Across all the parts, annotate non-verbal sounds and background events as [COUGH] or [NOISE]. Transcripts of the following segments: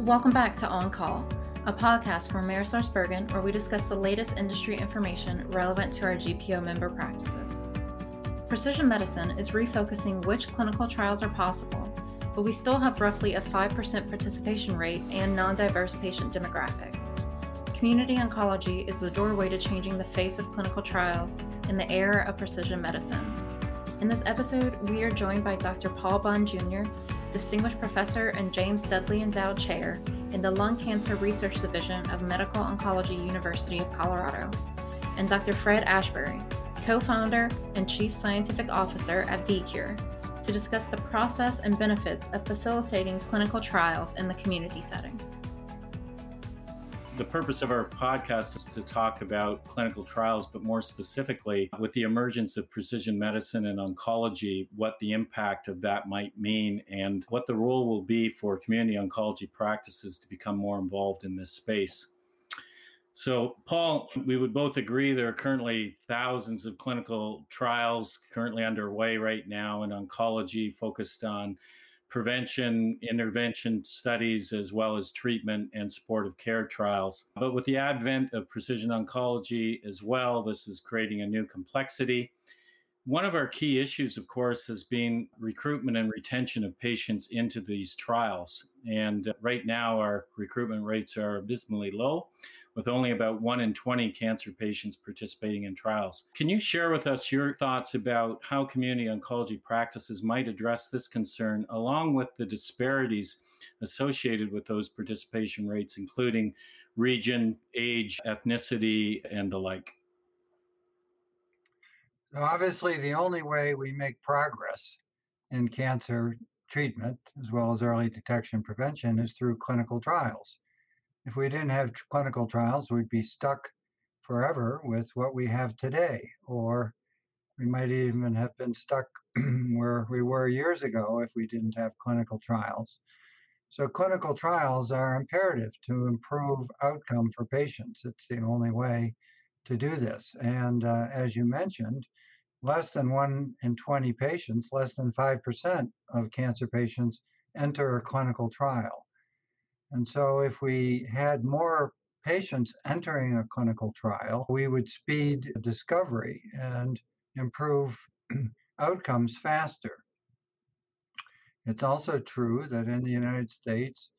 Welcome back to On Call, a podcast from AmerisourceBergen where we discuss the latest industry information relevant to our GPO member practices. Precision medicine is refocusing which clinical trials are possible, but we still have roughly a 5% participation rate and non diverse patient demographic. Community oncology is the doorway to changing the face of clinical trials in the era of precision medicine. In this episode, we are joined by Dr. Paul Bunn Jr., Distinguished Professor and James Dudley Endowed Chair in the Lung Cancer Research Division of Medical Oncology University of Colorado, and Dr. Fred Ashbury, co founder and chief scientific officer at VieCure, to discuss the process and benefits of facilitating clinical trials in the community setting. The purpose of our podcast to talk about clinical trials, but more specifically, with the emergence of precision medicine and oncology, what the impact of that might mean and what the role will be for community oncology practices to become more involved in this space. So, Paul, we would both agree there are currently thousands of clinical trials currently underway right now in oncology focused on prevention, intervention studies, as well as treatment and supportive care trials. But with the advent of precision oncology as well, this is creating a new complexity. One of our key issues, of course, has been recruitment and retention of patients into these trials. And right now, our recruitment rates are abysmally low, with only about one in 20 cancer patients participating in trials. Can you share with us your thoughts about how community oncology practices might address this concern, along with the disparities associated with those participation rates, including region, age, ethnicity, and the like? So obviously, the only way we make progress in cancer treatment, as well as early detection prevention, is through clinical trials. If we didn't have clinical trials, we'd be stuck forever with what we have today, or we might even have been stuck [CLEARS THROAT] where we were years ago if we didn't have clinical trials. So, clinical trials are imperative to improve outcome for patients. It's the only way to do this. And uh, as you mentioned, less than one in 20 patients, less than 5% of cancer patients enter a clinical trial. And so, if we had more patients entering a clinical trial, we would speed discovery and improve [CLEARS THROAT] outcomes faster. It's also true that in the United States,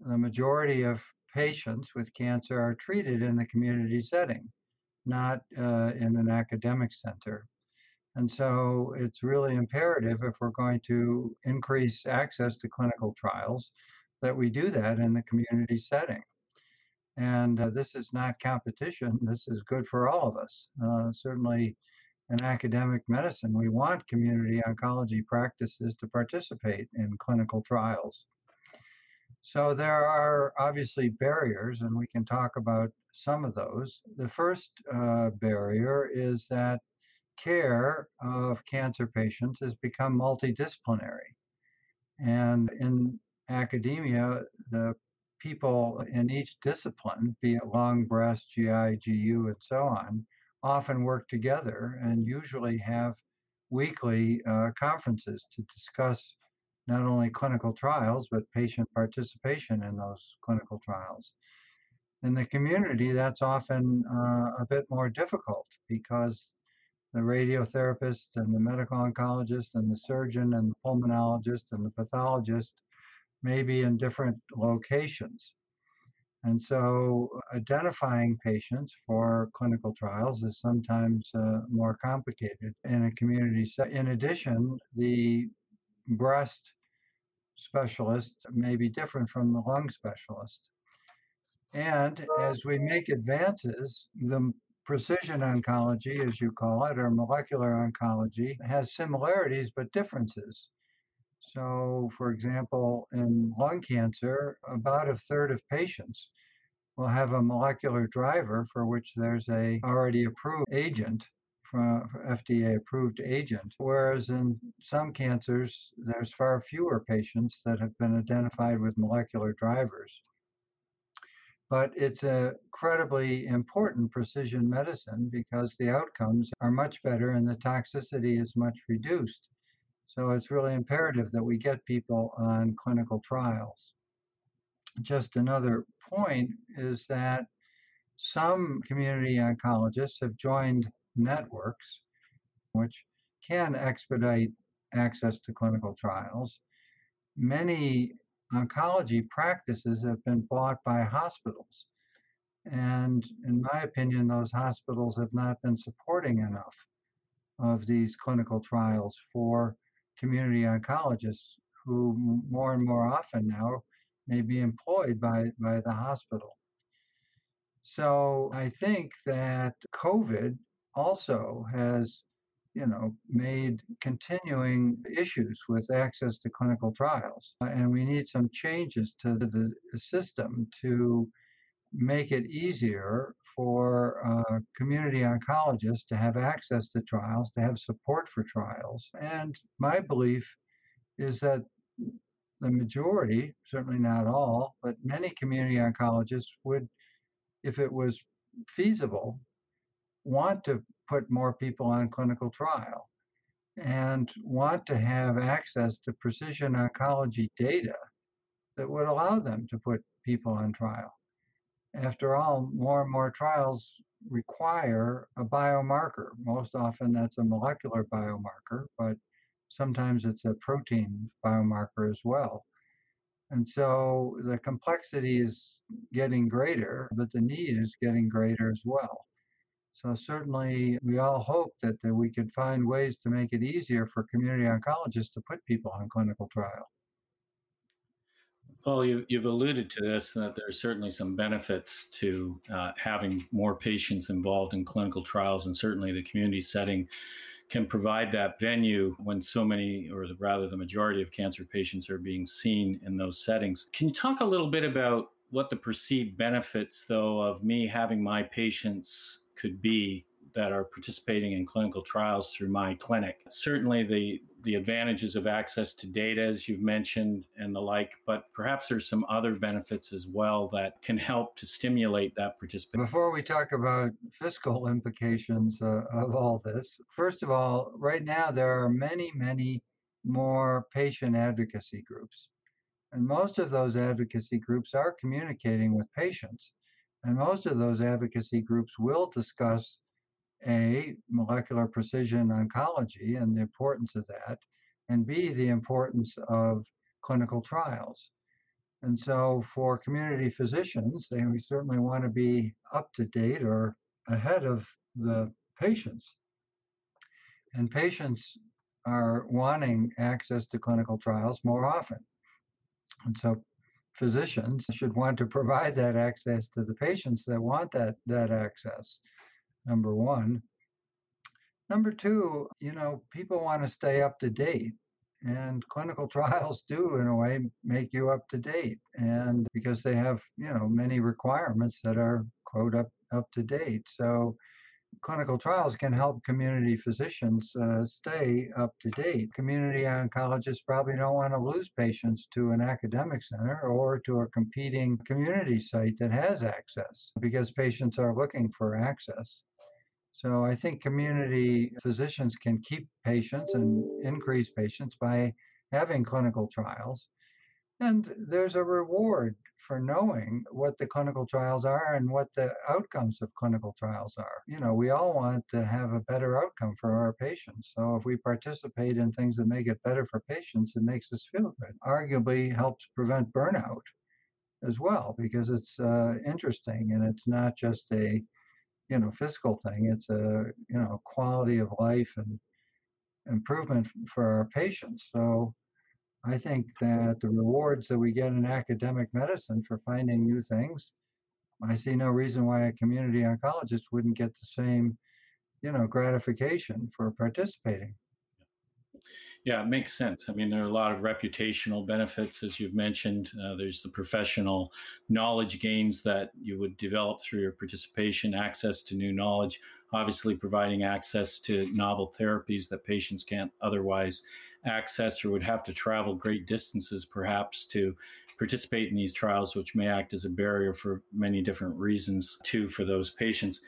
the majority of patients with cancer are treated in the community setting, not uh, in an academic center. And so it's really imperative if we're going to increase access to clinical trials that we do that in the community setting. And uh, this is not competition, [LAUGHS] this is good for all of us. Uh, certainly, in academic medicine, we want community oncology practices to participate in clinical trials. So there are obviously barriers, and we can talk about some of those. The first uh, barrier is that care of cancer patients has become multidisciplinary. And in academia, the people in each discipline, be it lung, breast, GI, GU, and so on, often work together and usually have weekly uh, conferences to discuss not only clinical trials, but patient participation in those clinical trials. In the community, that's often uh, a bit more difficult because the radiotherapist and the medical oncologist and the surgeon and the pulmonologist and the pathologist may be in different locations. And so identifying patients for clinical trials is sometimes uh, more complicated in a community setting. In addition, the breast specialist may be different from the lung specialist. And as we make advances, the precision oncology, as you call it, or molecular oncology, has similarities but differences. So, for example, in lung cancer, about a third of patients will have a molecular driver for which there's a already approved agent from FDA approved agent, whereas in some cancers, there's far fewer patients that have been identified with molecular drivers but it's a incredibly important precision medicine because the outcomes are much better and the toxicity is much reduced. So it's really imperative that we get people on clinical trials. just another point is that some community oncologists have joined networks which can expedite access to clinical trials. Many oncology practices have been bought by hospitals. And in my opinion, those hospitals have not been supporting enough of these clinical trials for community oncologists who more and more often now may be employed by, by the hospital. So I think that COVID also has, you know, made continuing issues with access to clinical trials. Uh, and we need some changes to the system to make it easier for uh, community oncologists to have access to trials, to have support for trials. And my belief is that the majority, certainly not all, but many community oncologists would, if it was feasible, want to put more people on clinical trial and want to have access to precision oncology data that would allow them to put people on trial. After all, more and more trials require a biomarker. Most often that's a molecular biomarker, but sometimes it's a protein biomarker as well. And so the complexity is getting greater, but the need is getting greater as well. So certainly we all hope that, that we could find ways to make it easier for community oncologists to put people on clinical trial. Paul, you, have alluded to this that there are certainly some benefits to uh, having more patients involved in clinical trials, and certainly the community setting can provide that venue when so many, or rather the majority of cancer patients are being seen in those settings. Can you talk a little bit about what the perceived benefits, though, of me having my patients could be that are participating in clinical trials through my clinic. Certainly, the the advantages of access to data, as you've mentioned, and the like, but perhaps there's some other benefits as well that can help to stimulate that participation. Before we talk about fiscal implications uh, of all this, first of all, right now there are many, many more patient advocacy groups. And most of those advocacy groups are communicating with patients. And most of those advocacy groups will discuss a, molecular precision oncology and the importance of that, and B, the importance of clinical trials. And so for community physicians, they certainly want to be up to date or ahead of the patients. And patients are wanting access to clinical trials more often. And so physicians should want to provide that access to the patients that want that, that access number one. Number two, you know, people want to stay up to date. And clinical [LAUGHS] trials do, in a way, make you up to date. And because they have, you know, many requirements that are, quote, up, up to date. So clinical trials can help community physicians uh, stay up to date. Community oncologists probably don't want to lose patients to an academic center or to a competing community site that has access because patients are looking for access. So I think community physicians can keep patients and increase patients by having clinical trials. And there's a reward for knowing what the clinical trials are and what the outcomes of clinical trials are. You know, we all want to have a better outcome for our patients. So if we participate in things that make it better for patients, it makes us feel good. Arguably helps prevent burnout as well because it's uh, interesting and it's not just a you know physical thing it's a you know quality of life and improvement for our patients. So i think that the rewards that we get in academic medicine for finding new things i see no reason why a community oncologist wouldn't get the same you know gratification for participating yeah, it makes sense. I mean, there are a lot of reputational benefits, as you've mentioned. Uh, there's the professional knowledge gains that you would develop through your participation, access to new knowledge, obviously providing access to novel therapies that patients can't otherwise access or would have to travel great distances perhaps to participate in these trials, which may act as a barrier for many different reasons too for those patients.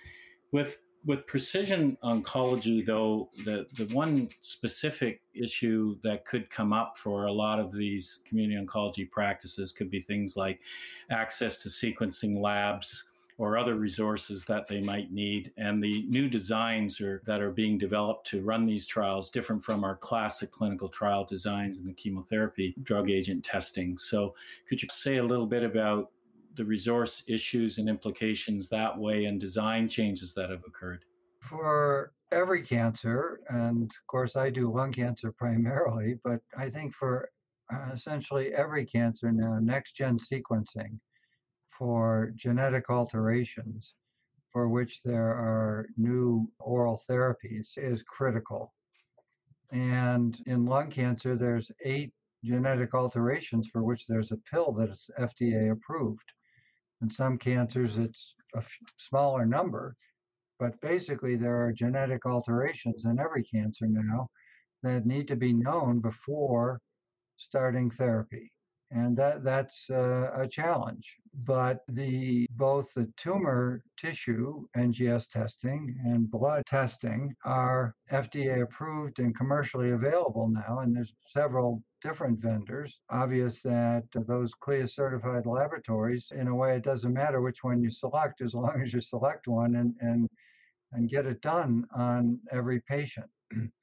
With with precision oncology, though, the, the one specific issue that could come up for a lot of these community oncology practices could be things like access to sequencing labs or other resources that they might need. And the new designs are, that are being developed to run these trials different from our classic clinical trial designs and the chemotherapy drug agent testing. So, could you say a little bit about the resource issues and implications that way and design changes that have occurred? For every cancer, and of course, I do lung cancer [LAUGHS] primarily, but I think for uh, essentially every cancer now, next gen sequencing for genetic alterations for which there are new oral therapies is critical. And in lung cancer, there's eight genetic alterations for which there's a pill that is FDA approved. In some cancers, it's a smaller number, but basically, there are genetic alterations in every cancer now that need to be known before starting therapy and that that's uh, a challenge. But the both the tumor tissue NGS testing and blood testing are FDA approved and commercially available now, and there's several different vendors. Obvious that those CLIA certified laboratories, in a way, it doesn't matter which one you select as long as you select one and and and get it done on every patient. [CLEARS THROAT]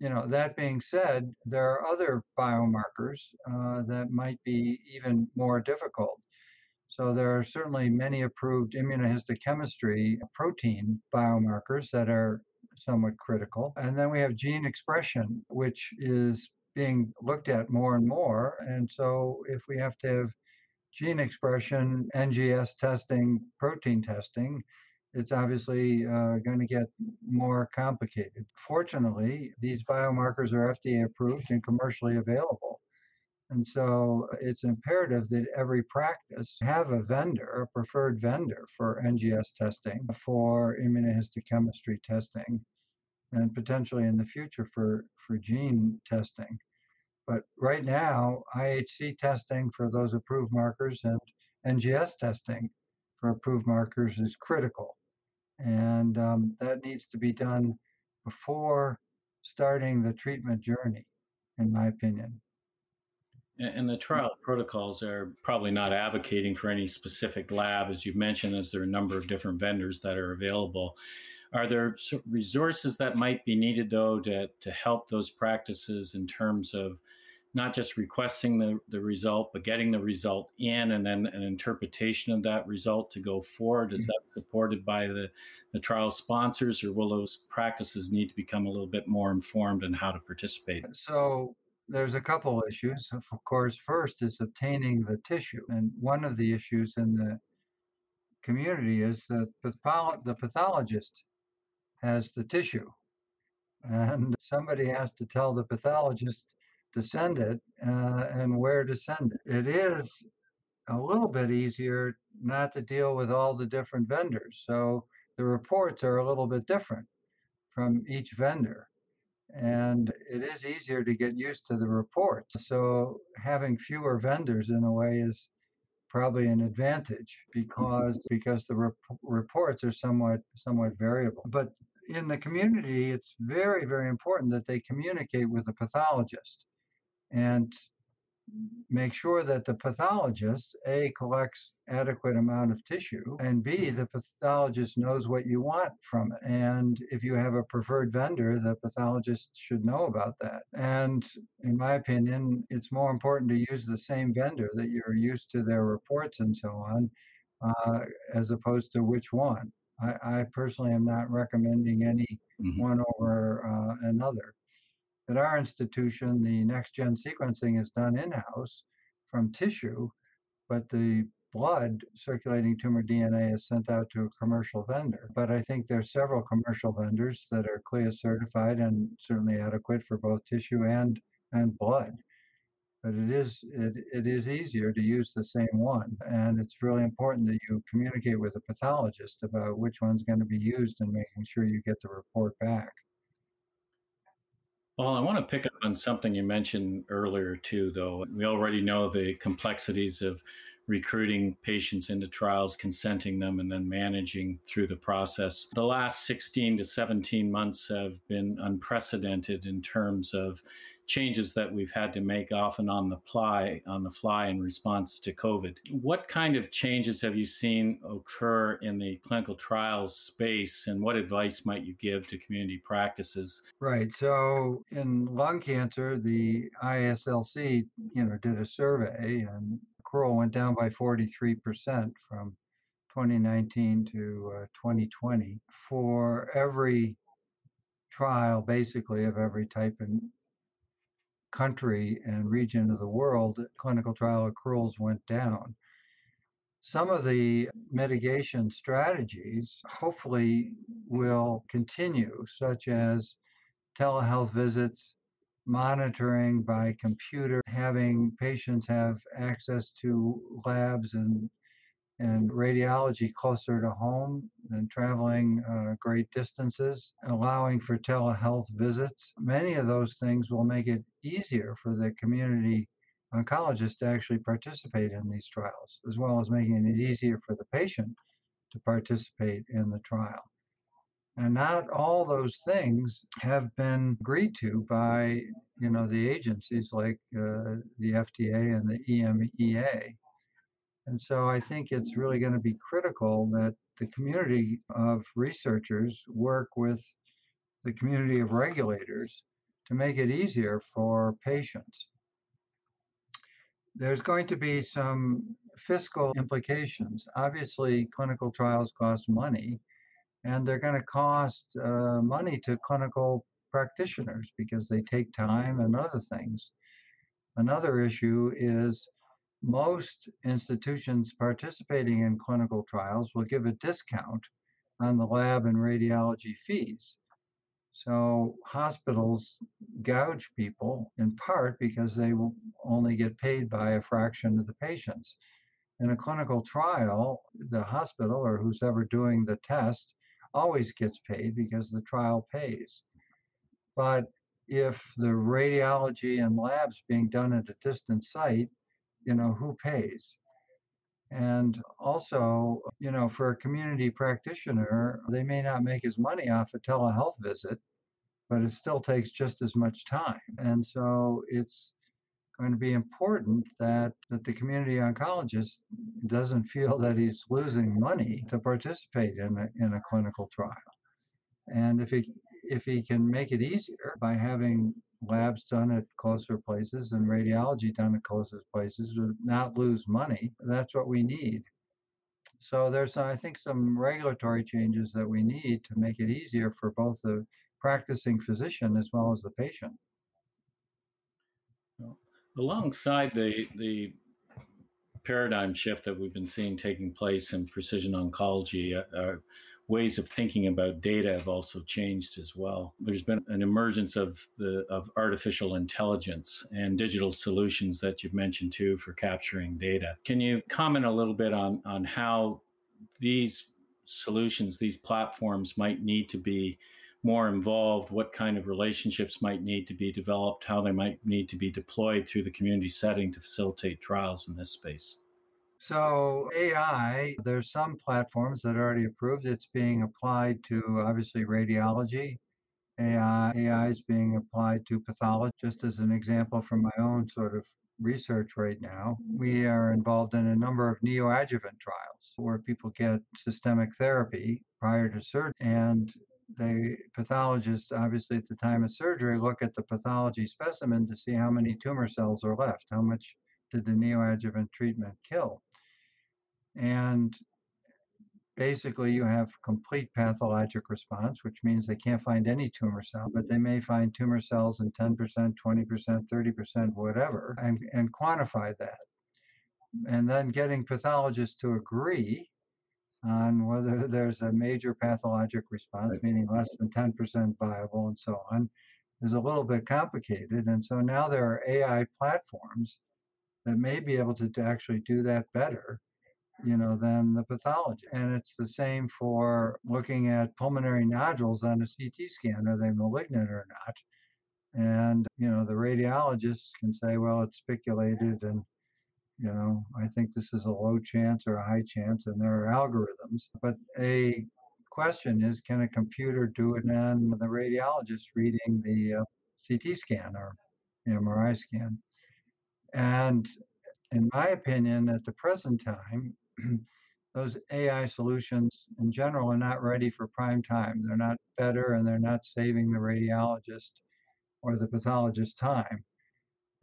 you know, that being said, there are other biomarkers uh, that might be even more difficult. So there are certainly many approved immunohistochemistry protein biomarkers that are somewhat critical. And then we have gene expression, which is being looked at more and more. And so if we have to have gene expression, NGS testing, protein testing, it's obviously uh, going to get more complicated. Fortunately, these biomarkers are FDA approved and commercially available. And so it's imperative that every practice have a vendor, a preferred vendor for NGS testing, for immunohistochemistry testing, and potentially in the future for, for gene testing. But right now, IHC testing for those approved markers and NGS testing for approved markers is critical and um, that needs to be done before starting the treatment journey, in my opinion. And the trial protocols are probably not advocating for any specific lab, as you mentioned, as there are a number of different vendors that are available. Are there resources that might be needed, though, to, to help those practices in terms of not just requesting the, the result, but getting the result in and then an interpretation of that result to go forward? Is mm-hmm. that supported by the, the trial sponsors, or will those practices need to become a little bit more informed in how to participate? So, there's a couple issues. Of course, first is obtaining the tissue. And one of the issues in the community is that the pathologist has the tissue. And somebody has to tell the pathologist to send it uh, and where to send it. It is a little bit easier not to deal with all the different vendors. So the reports are a little bit different from each vendor. And it is easier to get used to the reports. So having fewer vendors in a way is probably an advantage because because the rep- reports are somewhat somewhat variable. But in the community, it's very very important that they communicate with the pathologist and make sure that the pathologist a collects adequate amount of tissue and b the pathologist knows what you want from it. And if you have a preferred vendor the pathologist should know about that. And in my opinion it's more important to use the same vendor that you're used to their reports and so on uh, as opposed to which one. I, I, personally am not recommending any mm-hmm. one over uh, another at our institution, the next gen sequencing is done in house from tissue, but the blood circulating tumor DNA is sent out to a commercial vendor. But I think there's several commercial vendors that are CLIA certified and certainly adequate for both tissue and and blood. But it is it, it is easier to use the same one. And it's really important that you communicate with a pathologist about which one's going to be used and making sure you get the report back. Well, I want to pick up on something you mentioned earlier, too, though. We already know the complexities of recruiting patients into trials, consenting them, and then managing through the process. The last 16 to 17 months have been unprecedented in terms of changes that we've had to make often on the fly on the fly in response to covid. What kind of changes have you seen occur in the clinical trials space and what advice might you give to community practices? Right so in lung cancer the IASLC you know did a survey and accrual went down by 43% from 2019 to uh, 2020 for every trial basically of every type and country and region of the world, clinical trial accruals went down. Some of the mitigation strategies hopefully will continue, such as telehealth visits, monitoring by computer, having patients have access to labs and and radiology closer to home than traveling uh, great distances, allowing for telehealth visits. Many of those things will make it easier for the community oncologist to actually participate in these trials, as well as making it easier for the patient to participate in the trial. And not all those things have been agreed to by, you know, the agencies like uh, the FDA and the EMEA. And so I think it's really going to be critical that the community of researchers work with the community of regulators to make it easier for patients. There's going to be some fiscal implications. Obviously, clinical trials cost money, and they're going to cost uh, money to clinical practitioners because they take time and other things. Another issue is most institutions participating in clinical trials will give a discount on the lab and radiology fees. So hospitals gouge people in part because they will only get paid by a fraction of the patients. In a clinical trial, the hospital or who's ever doing the test always gets paid because the trial pays. But if the radiology and labs being done at a distant site you know, who pays? And also, you know, for a community practitioner, they may not make as money off a telehealth visit, but it still takes just as much time. And so it's going to be important that, that the community oncologist doesn't feel that he's losing money to participate in a, in a clinical trial. And if he if he can make it easier by having labs done at closer places and radiology done at closer places to not lose money. That's what we need. So there's, I think, some regulatory changes that we need to make it easier for both the practicing physician as well as the patient. alongside the the paradigm shift that we've been seeing taking place in precision oncology, uh, uh ways of thinking about data have also changed as well. There's been an emergence of the of artificial intelligence and digital solutions that you've mentioned too for capturing data. Can you comment a little bit on on how these solutions, these platforms might need to be more involved, what kind of relationships might need to be developed, how they might need to be deployed through the community setting to facilitate trials in this space? So AI, there's some platforms that are already approved. It's being applied to obviously radiology. AI, AI is being applied to pathology. Just as an example from my own sort of research right now, we mm-hmm. are involved in a number of neoadjuvant trials where people get systemic therapy prior to surgery. And the pathologist, obviously at the time of surgery, look at the pathology specimen to see how many tumor cells are left, how much did the neoadjuvant treatment kill. And basically, you have complete pathologic response, which means they can't find any tumor cell, but they may find tumor cells in 10%, 20%, 30%, whatever, and, and quantify that. And then getting pathologists to agree on whether [LAUGHS] there's a major pathologic response, meaning less than 10% viable and so on, is a little bit complicated. And so now there are AI platforms that may be able to, to actually do that better you know, than the pathology. And it's the same for looking at pulmonary nodules on a CT scan. Are they malignant or not? And, you know, the radiologists can say, well, it's spiculated and, You know, I think this is a low chance or a high chance, and there are algorithms. But a question is, can a computer do it and the radiologist reading the uh, CT scan or MRI scan? And in my opinion, at the present time, [CLEARS THROAT] those AI solutions in general are not ready for prime time. They're not better and they're not saving the radiologist or the pathologist time.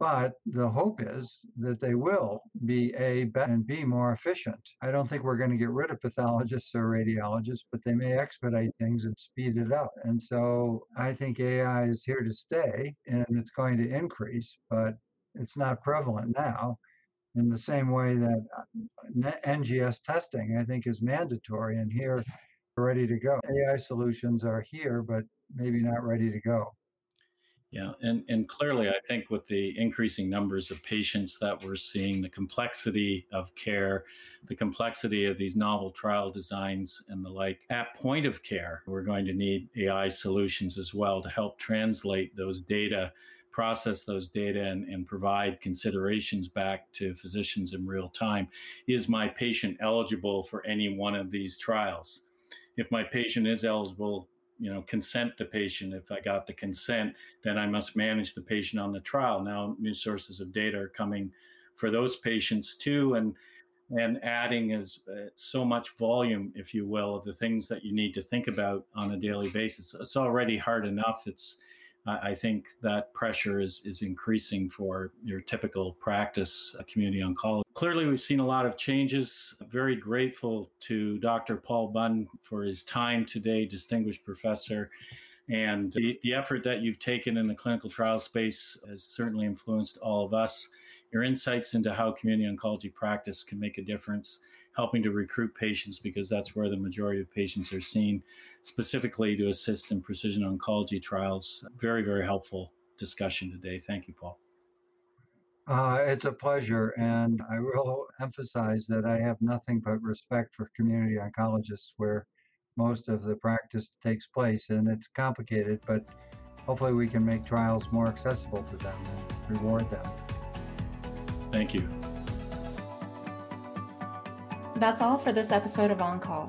But the hope is that they will be A, better and B, more efficient. I don't think we're going to get rid of pathologists or radiologists, but they may expedite things and speed it up. And so I think AI is here to stay and it's going to increase, but it's not prevalent now in the same way that uh, NGS testing, I think, is mandatory and here ready to go. AI solutions are here, but maybe not ready to go. Yeah, and, and clearly, I think with the increasing numbers of patients that we're seeing, the complexity of care, the complexity of these novel trial designs and the like, at point of care, we're going to need AI solutions as well to help translate those data process those data and, and provide considerations back to physicians in real time. Is my patient eligible for any one of these trials? If my patient is eligible, you know, consent the patient. If I got the consent, then I must manage the patient on the trial. Now, new sources of data are coming for those patients too, and and adding is uh, so much volume, if you will, of the things that you need to think about on a daily basis. It's already hard enough. It's I think that pressure is, is increasing for your typical practice uh, community oncology. Clearly, we've seen a lot of changes. Very grateful to Dr. Paul Bunn for his time today, distinguished professor. And the, the effort that you've taken in the clinical trial space has certainly influenced all of us. Your insights into how community oncology practice can make a difference helping to recruit patients because that's where the majority of patients are seen, specifically to assist in precision oncology trials. Very, very helpful discussion today. Thank you, Paul. Uh, it's a pleasure, and I will emphasize that I have nothing but respect for community oncologists where most of the practice takes place, and it's complicated, but hopefully we can make trials more accessible to them and reward them. Thank you. That's all for this episode of On Call.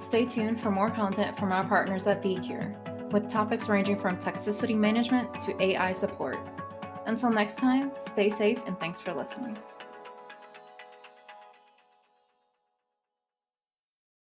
Stay tuned for more content from our partners at VieCure, with topics ranging from toxicity management to AI support. Until next time, stay safe and thanks for listening.